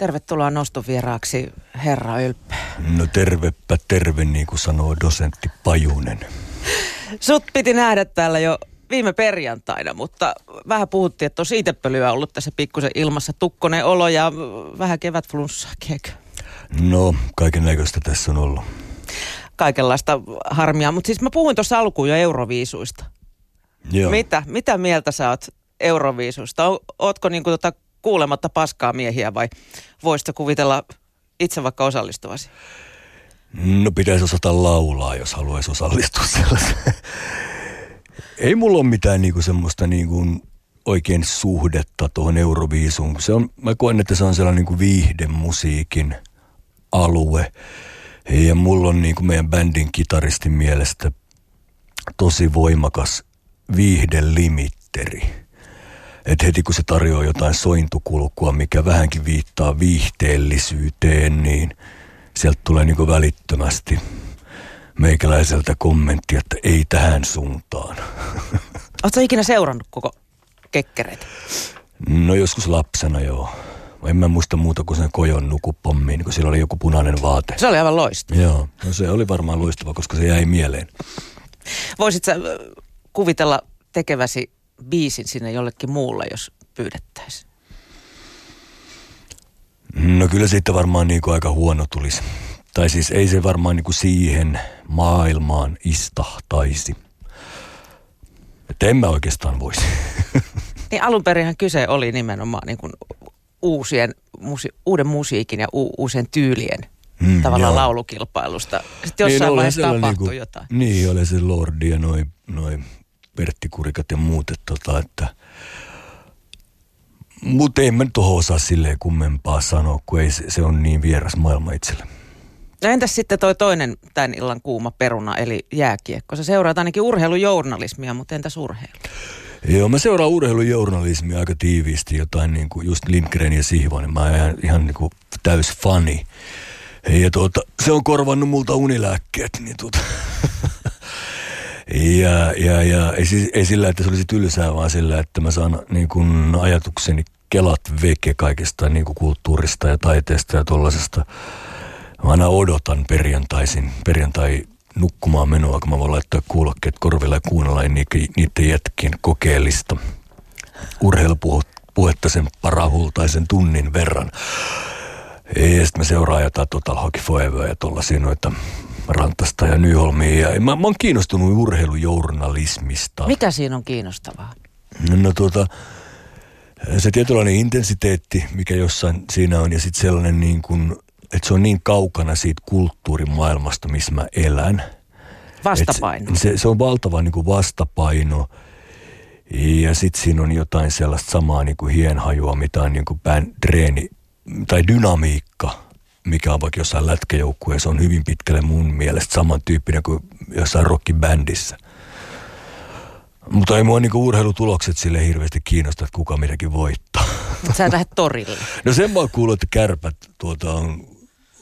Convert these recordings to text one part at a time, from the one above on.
Tervetuloa nostovieraaksi, herra Ylppä. No tervepä terve, niin kuin sanoo dosentti Pajunen. Sut piti nähdä täällä jo viime perjantaina, mutta vähän puhuttiin, että on siitepölyä ollut tässä pikkusen ilmassa tukkonen olo ja vähän kevätflunssaa, kiekö? No, kaiken näköistä tässä on ollut. Kaikenlaista harmia, mutta siis mä puhuin tuossa alkuun jo euroviisuista. Joo. Mitä, mitä mieltä sä oot euroviisusta? Ootko niinku tota kuulematta paskaa miehiä vai voisitko kuvitella itse vaikka osallistuvasi? No pitäisi osata laulaa, jos haluaisi osallistua sellaiseen. Ei mulla ole mitään niinku semmoista niinku oikein suhdetta tuohon Euroviisuun. Se on, mä koen, että se on sellainen niinku viihdemusiikin alue. Ja mulla on niinku meidän bändin kitaristin mielestä tosi voimakas viihdelimitteri. Että heti kun se tarjoaa jotain sointukulkua, mikä vähänkin viittaa viihteellisyyteen, niin sieltä tulee niinku välittömästi meikäläiseltä kommentti, että ei tähän suuntaan. Oletko ikinä seurannut koko kekkereitä? No joskus lapsena joo. En mä muista muuta kuin sen kojon nukupommiin, niin kun sillä oli joku punainen vaate. Se oli aivan loistava. Joo, no se oli varmaan loistava, koska se jäi mieleen. Voisit sä kuvitella tekeväsi biisin sinne jollekin muulle, jos pyydettäisiin? No kyllä siitä varmaan niin kuin aika huono tulisi. Tai siis ei se varmaan niin kuin siihen maailmaan istahtaisi. Että en mä oikeastaan voisi. Niin alun perinhän kyse oli nimenomaan niin kuin uusien, musi- uuden musiikin ja u- uusien tyylien mm, tavallaan joo. laulukilpailusta. Sitten jossain niin, vaiheessa tapahtui niin jotain. Niin, oli se Lordi ja noin noi Pertti Kurikat ja muut, että, tota, että mutta en mä nyt osaa silleen kummempaa sanoa, kun ei, se, se on niin vieras maailma itselle. No entäs sitten toi toinen tämän illan kuuma peruna, eli jääkiekko? Sä seuraat ainakin urheilujournalismia, mutta entäs urheilu? Joo, mä seuraan urheilujournalismia aika tiiviisti, jotain niin kuin just Lindgren ja Sihvonen. Mä oon ihan, ihan niin kuin täys fani. Ja tuota, se on korvannut multa unilääkkeet, niin tuota. ja, ja, ja ei, siis, ei sillä, että se olisi tylsää, vaan sillä, että mä saan niin kuin ajatukseni kelat veke kaikesta niin kuin kulttuurista ja taiteesta ja tollasesta. Mä aina odotan perjantaisin, perjantai nukkumaan menoa, kun mä voin laittaa kuulokkeet korville ja kuunnella niiden jätkien kokeellista urheilupuhetta sen parahultaisen tunnin verran. Ja sitten mä seuraan jotain Total Hockey Forever ja tollasia noita Rantasta ja Nyholmia. Ja mä, mä oon kiinnostunut urheilujournalismista. Mikä siinä on kiinnostavaa? No tuota, se tietynlainen intensiteetti, mikä jossain siinä on, ja sitten sellainen niin kuin että se on niin kaukana siitä kulttuurimaailmasta, missä mä elän. Vastapaino. Se, se on valtava niin kuin vastapaino. Ja sitten siinä on jotain sellaista samaa niin kuin hienhajua, mitä on niin kuin band, treeni, tai dynamiikka, mikä on vaikka jossain lätkäjoukkueessa, on hyvin pitkälle mun mielestä samantyyppinen kuin jossain rockibändissä. Mutta ei mua niinku urheilutulokset sille hirveästi kiinnosta, että kuka mitäkin voittaa. Sä et torille. No sen mä oon kuullut, että kärpät tuota, on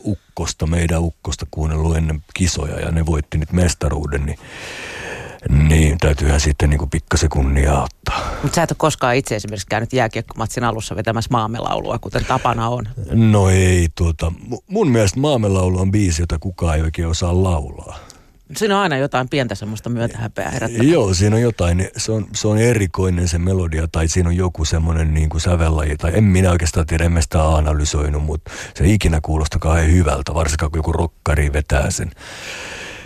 ukkosta, meidän ukkosta kuunnellut ennen kisoja ja ne voitti nyt mestaruuden, niin niin, täytyyhän sitten niin pikkasen kunnia ottaa. Mutta sä et ole koskaan itse esimerkiksi käynyt jääkiekkomatsin alussa vetämässä maamelaulua, kuten tapana on. No ei, tuota, mun mielestä maamelaulu on biisi, jota kukaan ei oikein osaa laulaa. Siinä on aina jotain pientä semmoista myötähäpeää herättävää. Joo, siinä on jotain, se on, se on erikoinen se melodia tai siinä on joku semmoinen niin kuin sävellaji. Tai en minä oikeastaan tiedä, en sitä analysoinut, mutta se ei ikinä kuulosta kauhean hyvältä, varsinkaan kun joku rokkari vetää sen.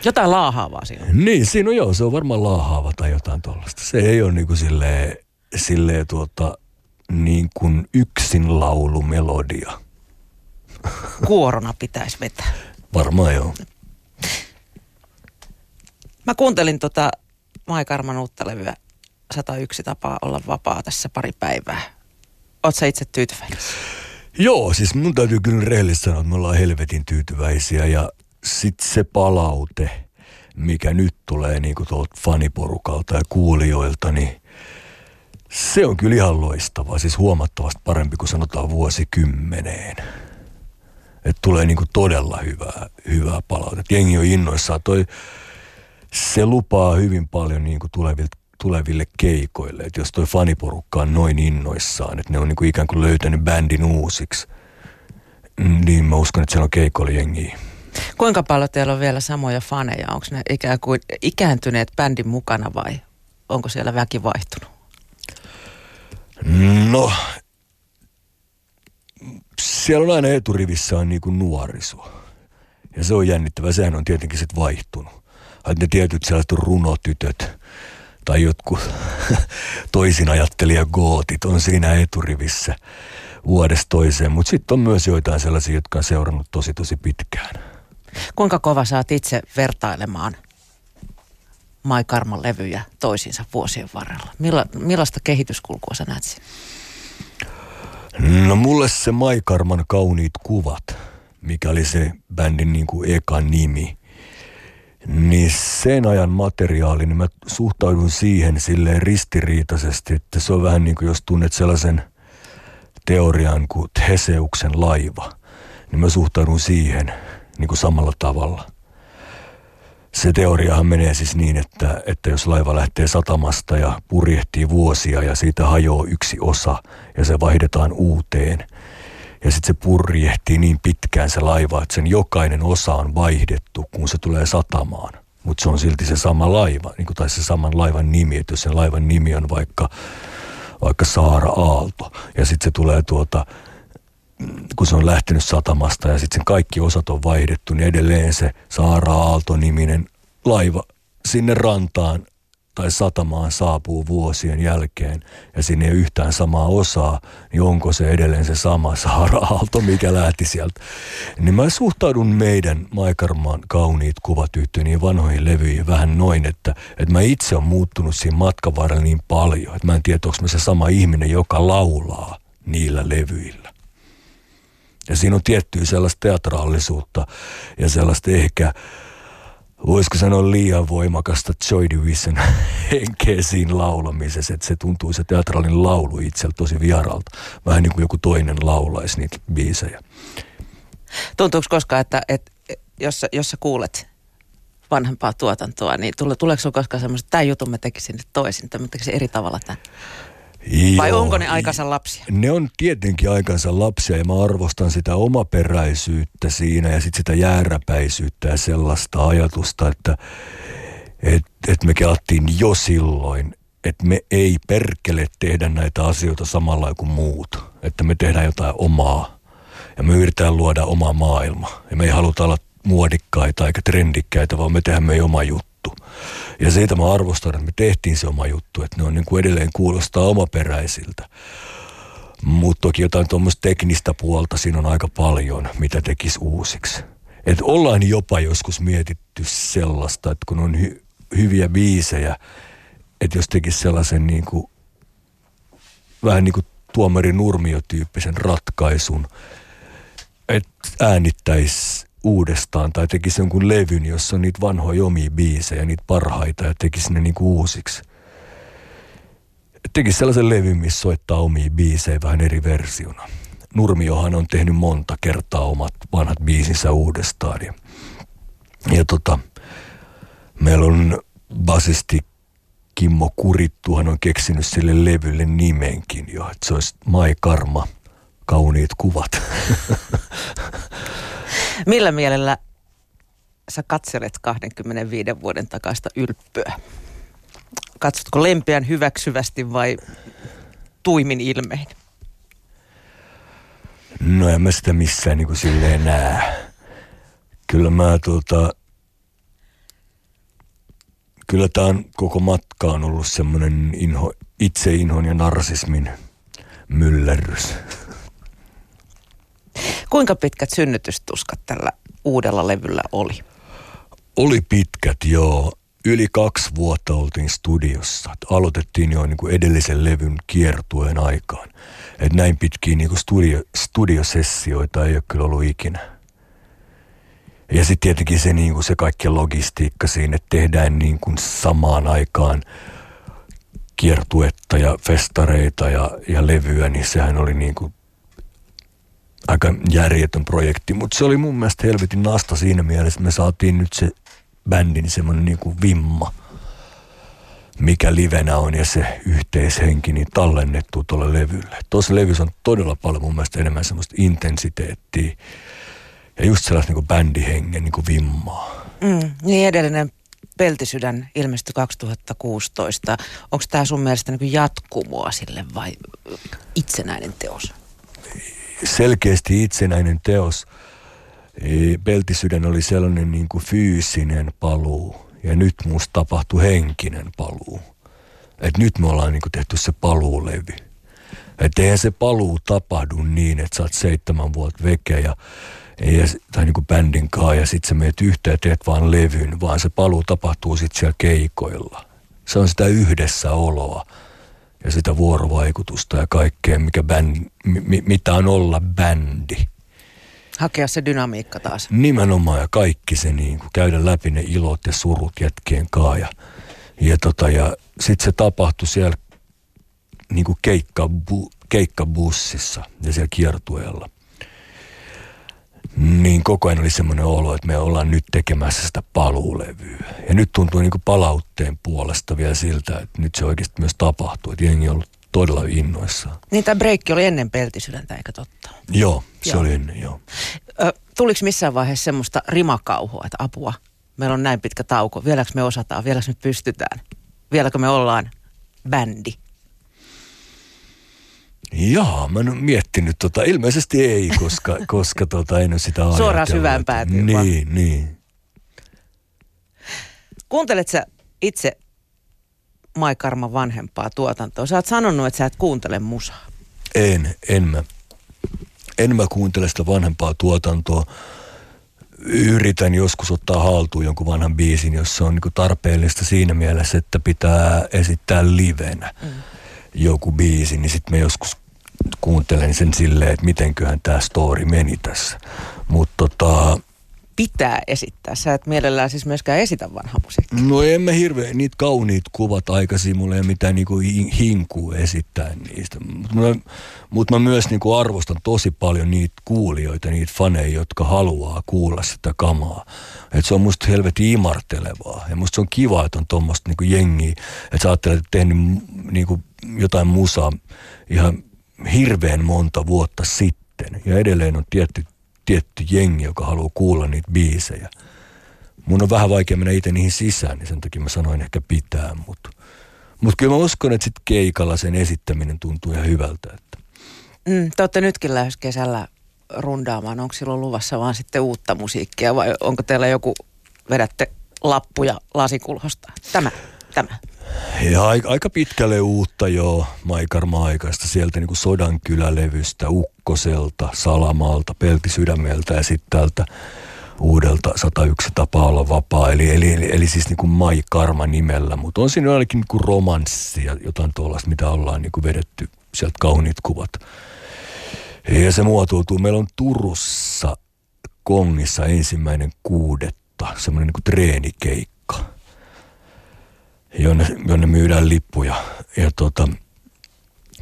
Jotain laahaavaa siinä Niin, siinä on joo, se on varmaan laahaava tai jotain tuollaista. Se ei ole niin kuin silleen, silleen tuota, niin kuin yksin laulumelodia. Kuorona pitäisi vetää. Varmaan joo. Mä kuuntelin tota Mai Karman uutta levyä 101 tapaa olla vapaa tässä pari päivää. Oot sä itse tyytyväinen? Joo, siis mun täytyy kyllä rehellisesti sanoa, että me ollaan helvetin tyytyväisiä ja sit se palaute, mikä nyt tulee niin kuin tuolta faniporukalta ja kuulijoilta, niin se on kyllä ihan loistavaa. Siis huomattavasti parempi kuin sanotaan vuosikymmeneen. Että tulee niin kuin todella hyvää, hyvää palautetta. Jengi on innoissaan. Toi se lupaa hyvin paljon niin kuin tuleville, tuleville keikoille. Että jos toi faniporukka on noin innoissaan, että ne on niin kuin ikään kuin löytänyt bändin uusiksi, Niin, mä uskon, että siellä on keikolla Kuinka paljon teillä on vielä samoja faneja? Onko ne ikään kuin ikääntyneet bändin mukana vai onko siellä väki vaihtunut? No, siellä on aina eturivissä on niin kuin nuoriso. Ja se on jännittävä. Sehän on tietenkin sitten vaihtunut. Että ne tietyt sellaiset runotytöt tai jotkut toisin ajattelija gootit on siinä eturivissä vuodesta toiseen. Mutta sitten on myös joitain sellaisia, jotka on seurannut tosi tosi pitkään. Kuinka kova saat itse vertailemaan Mai Karman levyjä toisiinsa vuosien varrella? Milla, millaista kehityskulkua sä näet siinä? No mulle se Mai Karman kauniit kuvat, mikä oli se bändin niin kuin eka nimi, niin sen ajan materiaali, niin mä suhtaudun siihen silleen ristiriitaisesti, että se on vähän niin kuin jos tunnet sellaisen teorian kuin Theseuksen laiva, niin mä suhtaudun siihen niin kuin samalla tavalla. Se teoriahan menee siis niin, että, että jos laiva lähtee satamasta ja purjehtii vuosia ja siitä hajoaa yksi osa ja se vaihdetaan uuteen – ja sitten se purjehtii niin pitkään se laiva, että sen jokainen osa on vaihdettu, kun se tulee satamaan. Mutta se on silti se sama laiva, niin kuin, tai se saman laivan nimi. Että jos sen laivan nimi on vaikka, vaikka Saara Aalto, ja sitten se tulee tuota, kun se on lähtenyt satamasta ja sitten sen kaikki osat on vaihdettu, niin edelleen se Saara Aalto-niminen laiva sinne rantaan tai satamaan saapuu vuosien jälkeen ja sinne ei yhtään samaa osaa, niin onko se edelleen se sama saara-aalto, mikä lähti sieltä. Niin mä suhtaudun meidän Maikarmaan kauniit kuvat yhteen niin vanhoihin levyihin vähän noin, että, että mä itse on muuttunut siinä matkan varrella niin paljon, että mä en tiedä, onko mä se sama ihminen, joka laulaa niillä levyillä. Ja siinä on tiettyä sellaista teatraalisuutta ja sellaista ehkä voisiko sanoa liian voimakasta Joy Division henkeä siinä laulamisessa, että se tuntuu se teatraalinen laulu itseltä tosi vieralta. Vähän niin kuin joku toinen laulaisi niitä biisejä. Tuntuuko koskaan, että, että jos, jos sä kuulet vanhempaa tuotantoa, niin tule, tuleeko sinulla koskaan semmoista, että tämä jutun mä tekisin nyt toisin, tai mä tekisin eri tavalla tämän? Joo, Vai onko ne aikansa lapsia? Ne on tietenkin aikansa lapsia ja mä arvostan sitä omaperäisyyttä siinä ja sitten sitä jääräpäisyyttä ja sellaista ajatusta, että et, et me kelattiin jo silloin, että me ei perkele tehdä näitä asioita samalla kuin muut. Että me tehdään jotain omaa ja me yritetään luoda oma maailma. Ja me ei haluta olla muodikkaita eikä trendikkäitä, vaan me tehdään meidän oma juttu juttu. Ja siitä mä arvostan, että me tehtiin se oma juttu, että ne on niin kuin edelleen kuulostaa omaperäisiltä. Mutta toki jotain tuommoista teknistä puolta siinä on aika paljon, mitä tekisi uusiksi. Et ollaan jopa joskus mietitty sellaista, että kun on hy- hyviä biisejä, että jos tekisi sellaisen niin kuin, vähän niin kuin tuomari Nurmio-tyyppisen ratkaisun, että äänittäisi uudestaan tai tekisi jonkun levyn, jossa on niitä vanhoja omia biisejä, niitä parhaita ja tekisi ne niinku uusiksi. Tekisi sellaisen levyn, missä soittaa omia biisejä vähän eri versiona. Nurmiohan on tehnyt monta kertaa omat vanhat biisinsä uudestaan. Ja, ja tota, meillä on basisti Kimmo Kurittuhan on keksinyt sille levylle nimenkin jo, että se olisi Mai Karma, kauniit kuvat. Millä mielellä sä katselet 25 vuoden takaista ylppöä? Katsotko lempeän hyväksyvästi vai tuimin ilmein? No en mä sitä missään niin kuin silleen näe. Kyllä mä tuota, kyllä tämä on koko matka on ollut semmoinen inho, itseinhon ja narsismin myllerrys. Kuinka pitkät synnytystuskat tällä uudella levyllä oli? Oli pitkät, joo. Yli kaksi vuotta oltiin studiossa. Aloitettiin jo niin kuin edellisen levyn kiertueen aikaan. Et näin pitkiä niin kuin studio, studiosessioita ei ole kyllä ollut ikinä. Ja sitten tietenkin se, niin kuin se kaikki logistiikka siinä, että tehdään niin kuin samaan aikaan kiertuetta ja festareita ja, ja levyä, niin sehän oli niin kuin aika järjetön projekti, mutta se oli mun mielestä helvetin nasta siinä mielessä, että me saatiin nyt se bändin semmoinen kuin vimma. mikä livenä on ja se yhteishenki niin tallennettu tuolle levylle. Tuossa levyssä on todella paljon mun mielestä enemmän semmoista intensiteettiä ja just sellaista niin bändihengen niin vimmaa. Mm, niin edellinen Peltisydän ilmestyi 2016. Onko tämä sun mielestä niin jatkumoa sille vai itsenäinen teos? Selkeästi itsenäinen teos. Peltisydän oli sellainen niin kuin fyysinen paluu ja nyt musta tapahtui henkinen paluu. Et nyt me ollaan niin kuin tehty se paluulevy. Että eihän se paluu tapahdu niin, että sä oot seitsemän vuotta veke ja ja, tai niin kuin bändin kaa ja sitten sä meet yhteen ja teet vaan levyn, vaan se paluu tapahtuu sitten siellä keikoilla. Se on sitä yhdessäoloa ja sitä vuorovaikutusta ja kaikkea, mikä bänd, mi, mitä on olla bändi. Hakea se dynamiikka taas. Nimenomaan ja kaikki se niin kuin, käydä läpi ne ilot ja surut jätkien kaa ja, ja, tota, ja sitten se tapahtui siellä niin kuin keikkabu, keikkabussissa ja siellä kiertueella – niin koko ajan oli semmoinen olo, että me ollaan nyt tekemässä sitä paluulevyä. Ja nyt tuntuu niin kuin palautteen puolesta vielä siltä, että nyt se oikeasti myös tapahtuu. Että jengi on ollut todella innoissaan. Niin tämä breikki oli ennen peltisydäntä, eikö totta? Joo, se joo. oli ennen, joo. Ö, tuliko missään vaiheessa semmoista rimakauhua, että apua, meillä on näin pitkä tauko, vieläkö me osataan, vieläkö me pystytään, vieläkö me ollaan bändi? Joo, mä en miettinyt tota. Ilmeisesti ei, koska, koska tota, en ole sitä ajatellut. Suoraan syvään päätyyn Niin, vaan. niin. Kuuntelet sä itse Maikarman vanhempaa tuotantoa? Sä oot sanonut, että sä et kuuntele musaa. En, en mä. En mä kuuntele sitä vanhempaa tuotantoa. Yritän joskus ottaa haltuun jonkun vanhan biisin, jos se on niinku tarpeellista siinä mielessä, että pitää esittää livenä. Mm joku biisi, niin sitten me joskus kuuntelen sen silleen, että mitenköhän tämä story meni tässä. Mutta tota, pitää esittää. Sä et mielellään siis myöskään esitä vanha musiikkia. No en mä hirveän, niitä kauniit kuvat aikaisin, mulla ei ole mitään niinku hinkua esittää niistä. Mutta mä, mut mä myös niinku arvostan tosi paljon niitä kuulijoita, niitä faneja, jotka haluaa kuulla sitä kamaa. Et se on musta helvetin imartelevaa. Ja musta se on kiva, että on tuommoista niinku jengiä. Että sä ajattelet, että tehnyt niinku jotain musaa ihan hirveän monta vuotta sitten. Ja edelleen on tietty, tietty jengi, joka haluaa kuulla niitä biisejä. Mun on vähän vaikea mennä itse niihin sisään, niin sen takia mä sanoin ehkä pitää, mutta mut kyllä mä uskon, että sitten keikalla sen esittäminen tuntuu ihan hyvältä. Että. Mm, te olette nytkin lähes kesällä rundaamaan. Onko silloin luvassa vaan sitten uutta musiikkia vai onko teillä joku, vedätte lappuja lasikulhosta? Tämä, tämä. Ja aika, pitkälle uutta jo Maikarma-aikaista, sieltä niin kuin Sodankylälevystä, Ukkoselta, Salamalta, Peltisydämeltä ja sitten täältä uudelta 101 tapaa olla vapaa, eli, eli, eli, eli siis niin kuin Mai Karma nimellä, mutta on siinä ainakin niin kuin romanssia, jotain tuollaista, mitä ollaan niin kuin vedetty sieltä kauniit kuvat. Ja se muotoutuu, meillä on Turussa Kongissa ensimmäinen kuudetta, semmoinen niin kuin treenikeikka jonne, jonne myydään lippuja. Ja tota,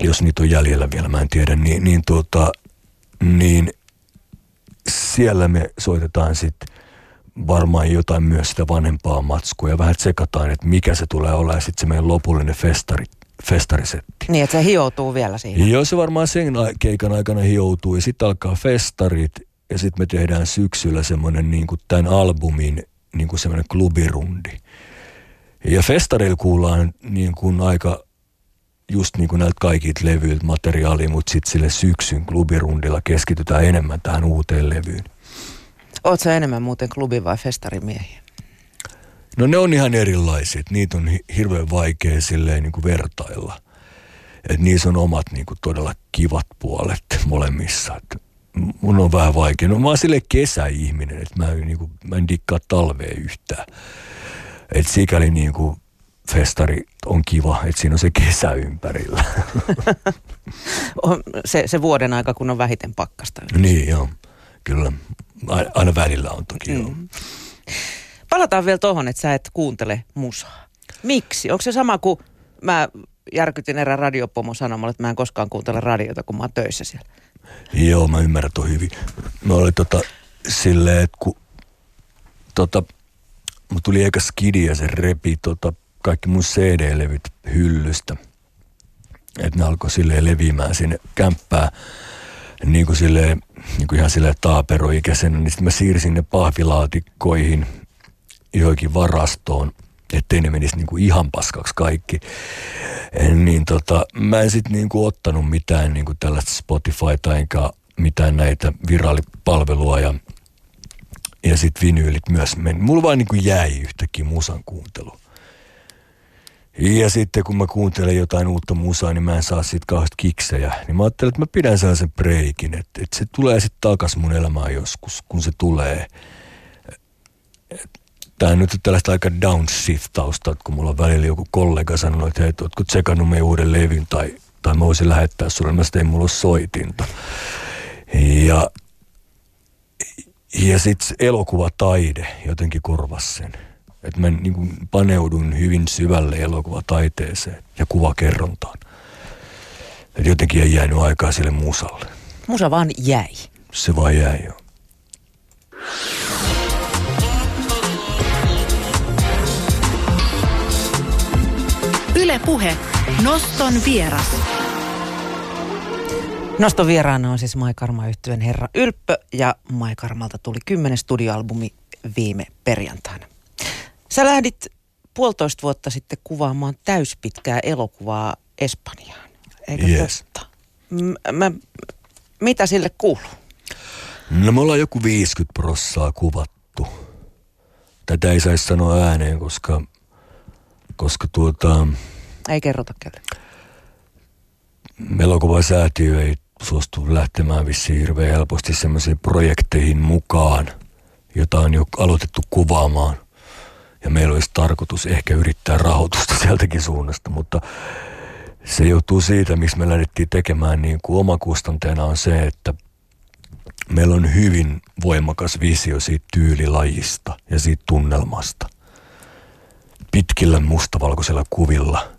jos niitä on jäljellä vielä, mä en tiedä, niin, niin, tota, niin siellä me soitetaan sitten varmaan jotain myös sitä vanhempaa matskua ja vähän tsekataan, että mikä se tulee olla ja sitten se meidän lopullinen festari, festarisetti. Niin, että se hioutuu vielä siinä. Joo, se varmaan sen keikan aikana hioutuu ja sitten alkaa festarit ja sitten me tehdään syksyllä semmoinen niin kuin tämän albumin niin kuin semmoinen klubirundi. Ja festareilla kuullaan niin kuin aika just niin kuin näiltä kaikilta levyiltä materiaalia, mutta sitten sille syksyn klubirundilla keskitytään enemmän tähän uuteen levyyn. Oletko enemmän muuten klubi- vai festarimiehiä? No ne on ihan erilaiset. Niitä on hirveän vaikea silleen niin kuin vertailla. Et niissä on omat niin kuin todella kivat puolet molemmissa. Et mun on vähän vaikea. No mä oon sille kesäihminen, että mä, en, niin kuin, mä en dikkaa talvea yhtään. Et sikäli niin kuin festari on kiva, että siinä on se kesä ympärillä. on se, se vuoden aika, kun on vähiten pakkasta. Niin joo, kyllä. Aina välillä on toki mm. joo. Palataan vielä tuohon, että sä et kuuntele musaa. Miksi? Onko se sama kuin mä järkytin erään radiopomo sanomalla, että mä en koskaan kuuntele radiota, kun mä oon töissä siellä. Joo, mä ymmärrän tuon hyvin. Mä olin tota, silleen, että kun tota, Mut tuli eka skidi ja se repi tota kaikki mun CD-levyt hyllystä. Että ne alkoi silleen leviämään sinne kämppää niin kuin silleen, niin kuin ihan silleen taaperoikäisenä, niin sitten mä siirsin ne pahvilaatikkoihin johonkin varastoon, ettei ne menisi niin kuin ihan paskaksi kaikki. Niin tota, mä en sitten niin kuin ottanut mitään niin kuin tällaista Spotify enkä mitään näitä virallipalvelua ja, ja sitten vinyylit myös meni. Mulla vaan niin kuin jäi yhtäkkiä musan kuuntelu. Ja sitten kun mä kuuntelen jotain uutta musaa, niin mä en saa siitä kauheasti kiksejä. Niin mä ajattelin, että mä pidän sellaisen breikin, että, että se tulee sitten takas mun elämään joskus, kun se tulee. Tämä on nyt tällaista aika downshiftausta, että kun mulla on välillä joku kollega sanonut, että hei, ootko tsekannut meidän uuden levyn tai, tai mä voisin lähettää sulle, mä sitten ei mulla ole soitinta. Ja, ja sitten elokuvataide jotenkin korvasi sen että mä niin kuin paneudun hyvin syvälle elokuvataiteeseen ja kuvakerrontaan. Että jotenkin ei jäänyt aikaa sille musalle. Musa vaan jäi. Se vaan jäi, joo. Yle Puhe. Noston vieras. Noston vieraana on siis Maikarma yhtyön herra Ylppö ja Maikarmalta tuli kymmenen studioalbumi viime perjantaina. Sä lähdit puolitoista vuotta sitten kuvaamaan täyspitkää elokuvaa Espanjaan. Eikö yes. totta? M- mä, mitä sille kuuluu? No me ollaan joku 50 prossaa kuvattu. Tätä ei saisi sanoa ääneen, koska, koska tuota... Ei kerrota kelle. Elokuvasäätiö ei suostu lähtemään vissiin hirveän helposti semmoisiin projekteihin mukaan, jota on jo aloitettu kuvaamaan – ja meillä olisi tarkoitus ehkä yrittää rahoitusta sieltäkin suunnasta, mutta se johtuu siitä, miksi me lähdettiin tekemään niin kuin omakustanteena on se, että meillä on hyvin voimakas visio siitä tyylilajista ja siitä tunnelmasta. Pitkillä mustavalkoisella kuvilla.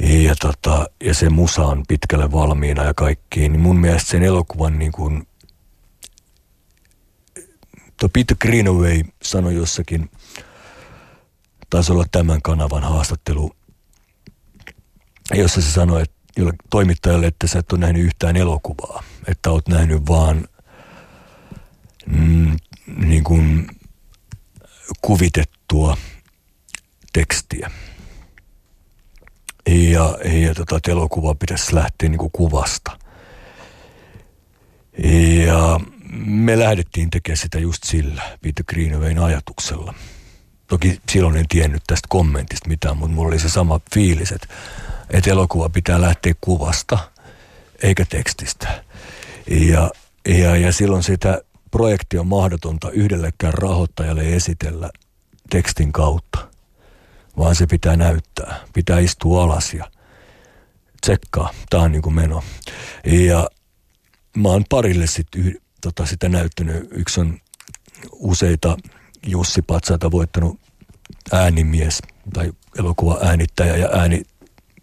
Ja, tota, ja se musa on pitkälle valmiina ja kaikkiin. Niin mun mielestä sen elokuvan niin kuin, Peter Greenaway sanoi jossakin taisi olla tämän kanavan haastattelu, jossa se sanoi että toimittajalle, että sä et ole nähnyt yhtään elokuvaa, että oot nähnyt vaan mm, niin kuin kuvitettua tekstiä. Ja, ja tota, elokuva pitäisi lähteä niin kuin kuvasta. Ja me lähdettiin tekemään sitä just sillä Peter Greenawayn ajatuksella – Toki silloin en tiennyt tästä kommentista mitään, mutta mulla oli se sama fiilis, että, että elokuva pitää lähteä kuvasta eikä tekstistä. Ja, ja, ja silloin sitä projekti on mahdotonta yhdellekään rahoittajalle esitellä tekstin kautta, vaan se pitää näyttää. Pitää istua alas ja tsekkaa. Tämä on niin kuin meno. Ja mä oon parille sit yh, tota, sitä näyttänyt. Yksi on useita Jussi Patsaita voittanut äänimies tai elokuva äänittäjä ja ääni,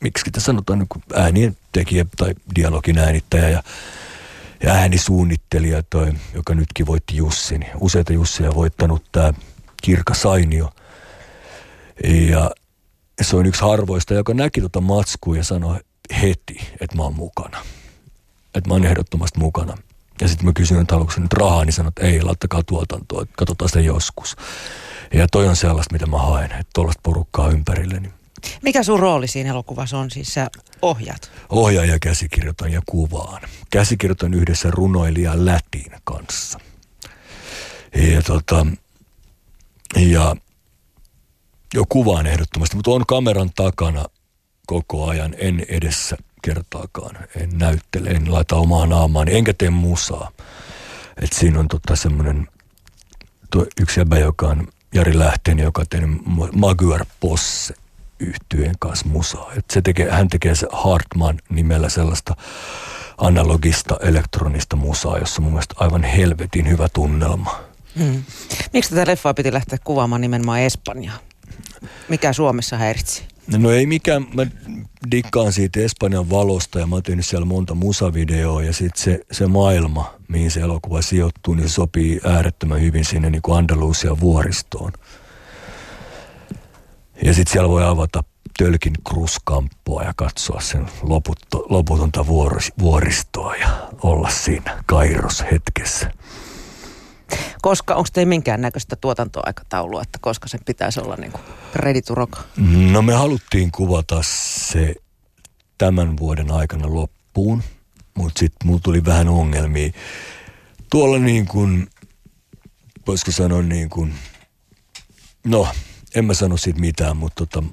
miksi sitä sanotaan niin äänien tekijä tai dialogin äänittäjä ja, ja äänisuunnittelija toi, joka nytkin voitti Jussin. Useita Jussia voittanut tämä Kirka Sainio. Ja se on yksi harvoista, joka näki tuota matskua ja sanoi heti, että mä oon mukana. Että mä oon ehdottomasti mukana. Ja sitten mä kysyin, että haluatko nyt rahaa, niin sanoin, että ei, laittakaa tuotantoa, että katsotaan sitä joskus. Ja toi on sellaista, mitä mä haen, että tuollaista porukkaa ympärilleni. Mikä sun rooli siinä elokuvassa on? Siis sä ohjat? Ohjaaja, käsikirjoitan ja kuvaan. Käsikirjoitan yhdessä runoilija Lätin kanssa. Ja tota, ja jo kuvaan ehdottomasti, mutta on kameran takana koko ajan, en edessä kertaakaan. En näyttele, en laita omaa naamaani, enkä tee musaa. Et siinä on tota semmoinen yksi jäbä, joka on Jari Lähteen, joka on tehnyt Magyar Posse yhtyeen kanssa musaa. Et se tekee, hän tekee se Hartman nimellä sellaista analogista elektronista musaa, jossa mun mielestä aivan helvetin hyvä tunnelma. Hmm. Miksi tätä leffaa piti lähteä kuvaamaan nimenomaan Espanjaa? Mikä Suomessa häiritsi? No ei mikään, mä dikkaan siitä Espanjan valosta ja mä oon tehnyt siellä monta musavideoa ja sitten se, se maailma, mihin se elokuva sijoittuu, niin se sopii äärettömän hyvin sinne niin Andalusian vuoristoon. Ja sitten siellä voi avata tölkin kruskampoa ja katsoa sen loputto, loputonta vuoris, vuoristoa ja olla siinä kairos hetkessä. Koska, onko teillä minkään näköistä tuotantoaikataulua, että koska sen pitäisi olla niin kuin ready to rock? No me haluttiin kuvata se tämän vuoden aikana loppuun, mutta sitten mulla tuli vähän ongelmia. Tuolla niin kuin, voisiko sanoa niin kuin, no en mä sano siitä mitään, mutta tota,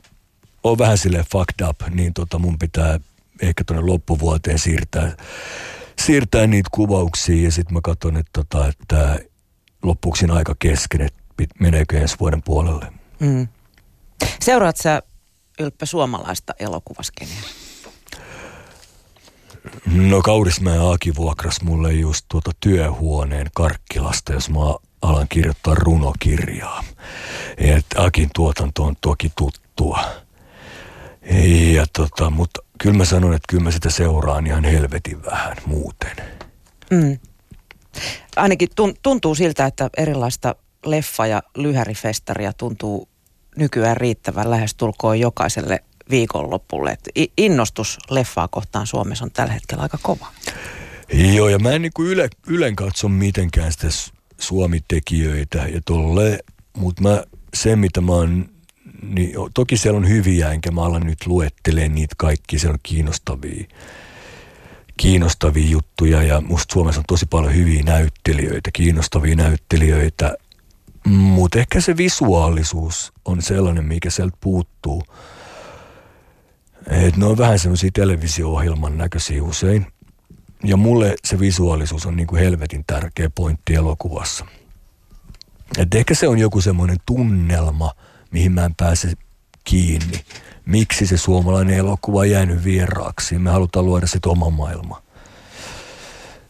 on vähän sille fucked up, niin tota mun pitää ehkä tuonne loppuvuoteen siirtää, siirtää niitä kuvauksia ja sitten mä katson, että, tota, että loppuksi aika kesken, että meneekö ensi vuoden puolelle. Mm. Seuraat sä Ylppä suomalaista elokuvaskeniä? No Kaurismäen Aaki vuokras mulle just tuota työhuoneen Karkkilasta, jos mä alan kirjoittaa runokirjaa. Et Akin tuotanto on toki tuttua. Ja tota, mutta kyllä mä sanon, että kyllä mä sitä seuraan ihan helvetin vähän muuten. Mm. Ainakin tuntuu siltä, että erilaista leffa- ja lyhärifestaria tuntuu nykyään riittävän lähestulkoon jokaiselle viikonloppulle. Et innostus leffaa kohtaan Suomessa on tällä hetkellä aika kova. Joo, ja mä en niin yle, ylen katso mitenkään sitä Suomi-tekijöitä ja tolle, mutta mä, se mitä mä oon, niin toki siellä on hyviä, enkä mä alan nyt luettelemaan niitä kaikki, siellä on kiinnostavia, kiinnostavia juttuja ja musta Suomessa on tosi paljon hyviä näyttelijöitä, kiinnostavia näyttelijöitä, mutta ehkä se visuaalisuus on sellainen, mikä sieltä puuttuu. Et ne on vähän semmoisia televisio-ohjelman näköisiä usein. Ja mulle se visuaalisuus on niin kuin helvetin tärkeä pointti elokuvassa. Et ehkä se on joku semmoinen tunnelma, mihin mä en pääse kiinni. Miksi se suomalainen elokuva on jäänyt vieraaksi? Me halutaan luoda se oma maailma.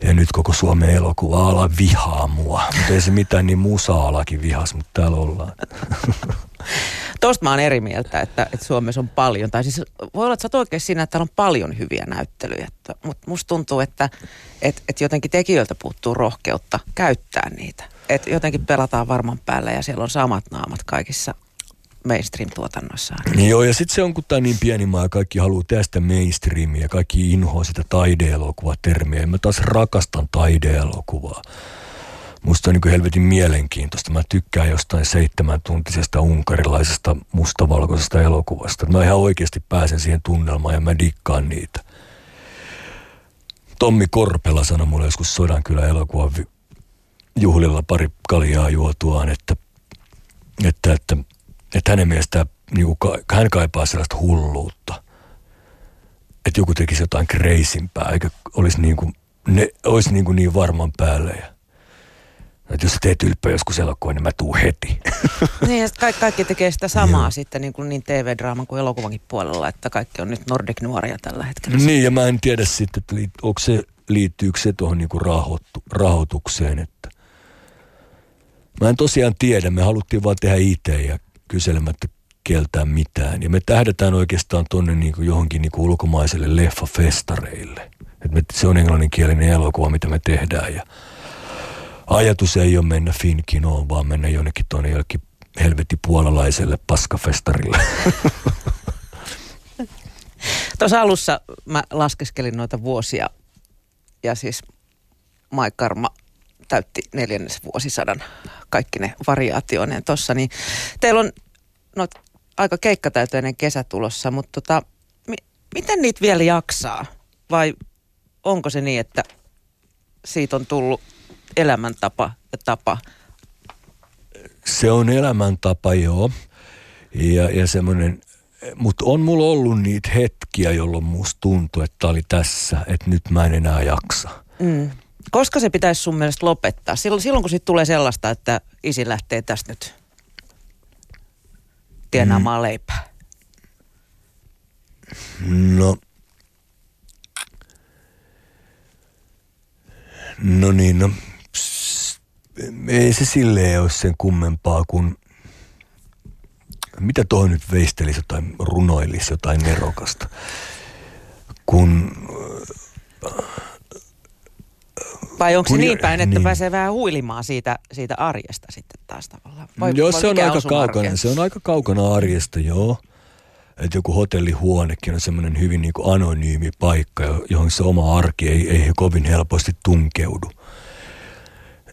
Ja nyt koko Suomen elokuva-ala vihaa mua. Mutta ei se mitään, niin musa-alakin vihas, mutta täällä ollaan. Tuosta mä oon eri mieltä, että, että Suomessa on paljon. Tai siis voi olla, että sä oot oikein siinä, että täällä on paljon hyviä näyttelyjä. Mutta musta tuntuu, että, että, että jotenkin tekijöiltä puuttuu rohkeutta käyttää niitä. Että jotenkin pelataan varman päällä ja siellä on samat naamat kaikissa mainstream-tuotannossa. Niin joo, ja sitten se on, kun tämä niin pieni maa kaikki haluaa tästä mainstreamia ja kaikki inhoa sitä taideelokuvaa-termiä. Mä taas rakastan taideelokuvaa. Musta on niin helvetin mielenkiintoista. Mä tykkään jostain seitsemän tuntisesta unkarilaisesta mustavalkoisesta elokuvasta. Mä ihan oikeasti pääsen siihen tunnelmaan ja mä dikkaan niitä. Tommi Korpela sanoi mulle joskus Sodankylä elokuvan juhlilla pari kaljaa juotuaan, että, että, että, että hänen mielestään niin kuin, hän kaipaa sellaista hulluutta. Että joku tekisi jotain kreisimpää, eikä olisi niin, kuin, ne, olisi niin, kuin niin varman päälle. Ja että jos sä teet ylpeä joskus elokuva, niin mä tuun heti. Niin, ja kaikki, kaikki tekee sitä samaa sitten niin, kuin niin TV-draaman kuin elokuvankin puolella, että kaikki on nyt Nordic nuoria tällä hetkellä. Niin, ja mä en tiedä sitten, että onko se, liittyykö se tuohon niin rahoittu, rahoitukseen, että mä en tosiaan tiedä, me haluttiin vaan tehdä itse ja kyselemättä kieltää mitään. Ja me tähdetään oikeastaan tuonne niin johonkin niin kuin ulkomaiselle leffafestareille. että se on englanninkielinen elokuva, mitä me tehdään ja ajatus ei ole mennä Finkinoon, vaan mennä jonnekin tuonne jollekin helvetti puolalaiselle paskafestarille. Tuossa alussa mä laskeskelin noita vuosia ja siis Maikarma täytti neljännes vuosisadan kaikki ne variaationeen tuossa, niin teillä on no, aika keikkatäyteinen kesä tulossa, mutta tota, mi- miten niitä vielä jaksaa? Vai onko se niin, että siitä on tullut elämäntapa ja tapa? Se on elämäntapa, joo. Ja, ja semmoinen, mutta on mulla ollut niitä hetkiä, jolloin musta tuntui, että oli tässä, että nyt mä en enää jaksa. Mm. Koska se pitäisi sun mielestä lopettaa? Silloin, silloin kun sitten tulee sellaista, että isi lähtee tästä nyt tienaamaan mm. leipää. No, no niin, no ei se silleen ole sen kummempaa kuin mitä tuohon nyt veistelisi jotain, runoilisi jotain nerokasta. Kun Vai onko se niin päin, että niin. pääsee vähän huilimaan siitä, siitä arjesta sitten taas tavallaan? Vai, Joo, vai se on aika kaukana. Se on aika kaukana arjesta, joo. Että joku hotellihuonekin on semmoinen hyvin niin kuin anonyymi paikka, jo- johon se oma arki ei, ei kovin helposti tunkeudu.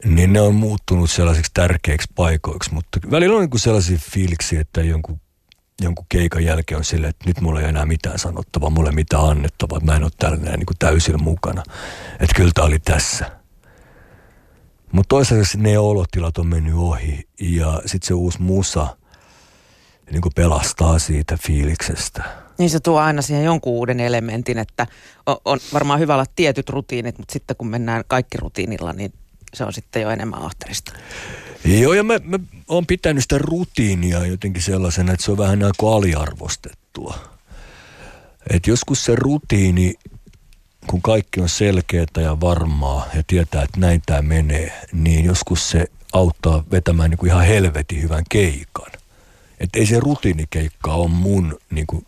Niin ne on muuttunut sellaisiksi tärkeiksi paikoiksi, mutta välillä on niin kuin sellaisia fiiliksiä, että jonkun, jonkun keikan jälkeen on silleen, että nyt mulla ei enää mitään sanottavaa, mulla ei mitään annettavaa, että mä en ole täällä näin niin täysillä mukana. Että kyllä tää oli tässä. Mutta toisaalta ne olotilat on mennyt ohi ja sitten se uusi musa niin kuin pelastaa siitä fiiliksestä. Niin se tuo aina siihen jonkun uuden elementin, että on, on varmaan hyvä olla tietyt rutiinit, mutta sitten kun mennään kaikki rutiinilla, niin se on sitten jo enemmän ahterista. Joo, ja mä, mä oon pitänyt sitä rutiinia jotenkin sellaisena, että se on vähän niin kuin aliarvostettua. Et joskus se rutiini, kun kaikki on selkeää ja varmaa ja tietää, että näin tämä menee, niin joskus se auttaa vetämään niin kuin ihan helvetin hyvän keikan. Että ei se rutiinikeikka ole mun niin kuin,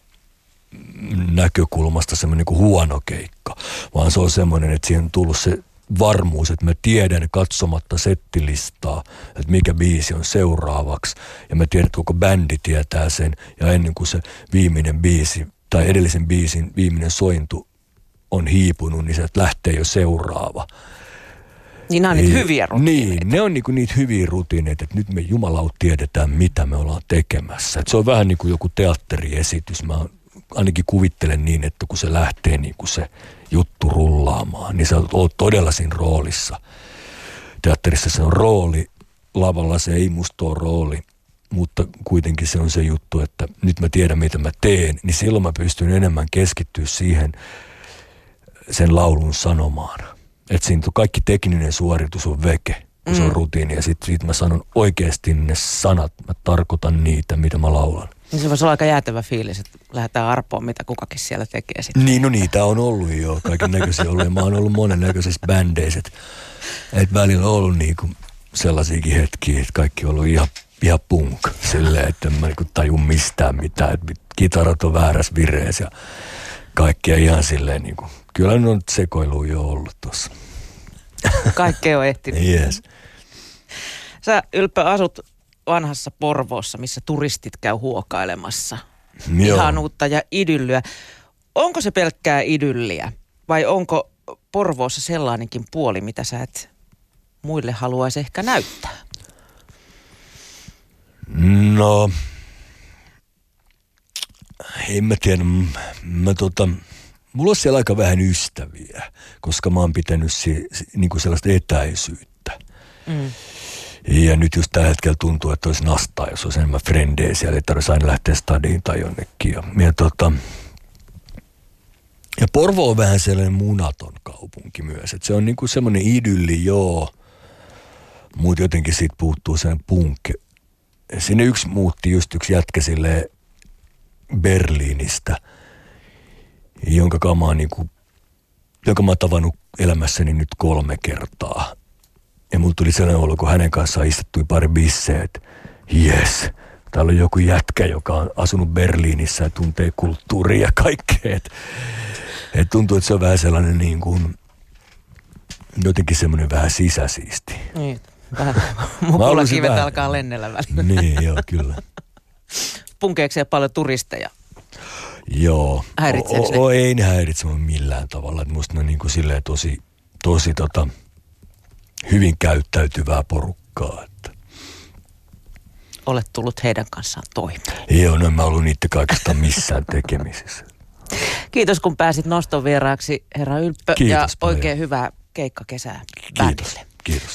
näkökulmasta semmoinen niin kuin huono keikka, vaan se on semmoinen, että siihen on tullut se varmuus, että mä tiedän katsomatta settilistaa, että mikä biisi on seuraavaksi. Ja mä tiedän, että koko bändi tietää sen. Ja ennen kuin se viimeinen biisi tai edellisen biisin viimeinen sointu on hiipunut, niin sieltä lähtee jo seuraava. Niin nämä on niitä Niin, hyviä rutiineita. Niin, ne on niinku niitä hyviä rutiineita, että nyt me jumalaut tiedetään, mitä me ollaan tekemässä. Et se on vähän niin kuin joku teatteriesitys. Mä ainakin kuvittelen niin, että kun se lähtee niin kuin se juttu rullaamaan, niin sä oot todella siinä roolissa. Teatterissa se on rooli, lavalla se ei musta ole rooli, mutta kuitenkin se on se juttu, että nyt mä tiedän, mitä mä teen, niin silloin mä pystyn enemmän keskittyä siihen sen laulun sanomaan. Että siinä kaikki tekninen suoritus on veke, kun mm. se on rutiini. Ja sitten sit mä sanon oikeasti ne sanat, mä tarkoitan niitä, mitä mä laulan. Niin se voisi olla aika jäätävä fiilis, että lähdetään arpoon, mitä kukakin siellä tekee sitten. Niin, no niitä on ollut jo, kaiken näköisiä ollut. Mä oon ollut monen näköisissä bändeissä. Että et välillä on ollut niinku sellaisiakin hetkiä, että kaikki on ollut ihan, ihan punk. Silleen, että en mä niinku taju mistään mitään. Että kitarat on väärässä vireessä ja kaikkea ihan silleen niinku. Kyllä ne on sekoilu jo ollut tuossa. Kaikkea on ehtinyt. Yes. Sä Ylppö asut vanhassa Porvoossa, missä turistit käy huokailemassa. Joo. Ihanuutta ja idyllyä. Onko se pelkkää idylliä vai onko Porvoossa sellainenkin puoli, mitä sä et muille haluaisi ehkä näyttää? No, en mä tiedä. Mä tota, mulla on siellä aika vähän ystäviä, koska mä oon pitänyt si, si, niinku sellaista etäisyyttä. Mm. Ja nyt just tällä hetkellä tuntuu, että olisi nastaa, jos olisi enemmän frendejä siellä, ei tarvitsisi aina lähteä stadiin tai jonnekin. Ja, ja, tota, ja Porvo on vähän sellainen munaton kaupunki myös. Että se on niinku semmoinen idylli, joo, mutta jotenkin siitä puuttuu sen punk. Sinne yksi muutti just yksi jätkä Berliinistä, jonka kamaa niinku, jonka mä oon tavannut elämässäni nyt kolme kertaa. Ja mulla tuli sellainen olo, kun hänen kanssaan istuttui pari bissejä, että jes, täällä on joku jätkä, joka on asunut Berliinissä ja tuntee kulttuuria ja kaikkea. Et, et tuntuu, että se on vähän sellainen niin kuin, jotenkin semmoinen vähän sisäsiisti. Niin. Vähän mukulakivet vähän- alkaa lennellä välillä. Niin, joo, kyllä. Punkeeko siellä paljon turisteja? Joo. Häiritseekö ne? o, o, ei ne häiritse millään tavalla. Et musta ne on niin kuin silleen tosi, tosi tota, hyvin käyttäytyvää porukkaa. Että. Olet tullut heidän kanssaan toimeen. Joo, no en mä ollut niiden kaikesta missään tekemisissä. Kiitos kun pääsit noston vieraaksi, herra Ylppö. Kiitos ja paljon. oikein hyvää keikkakesää Kiitos. bändille. Kiitos.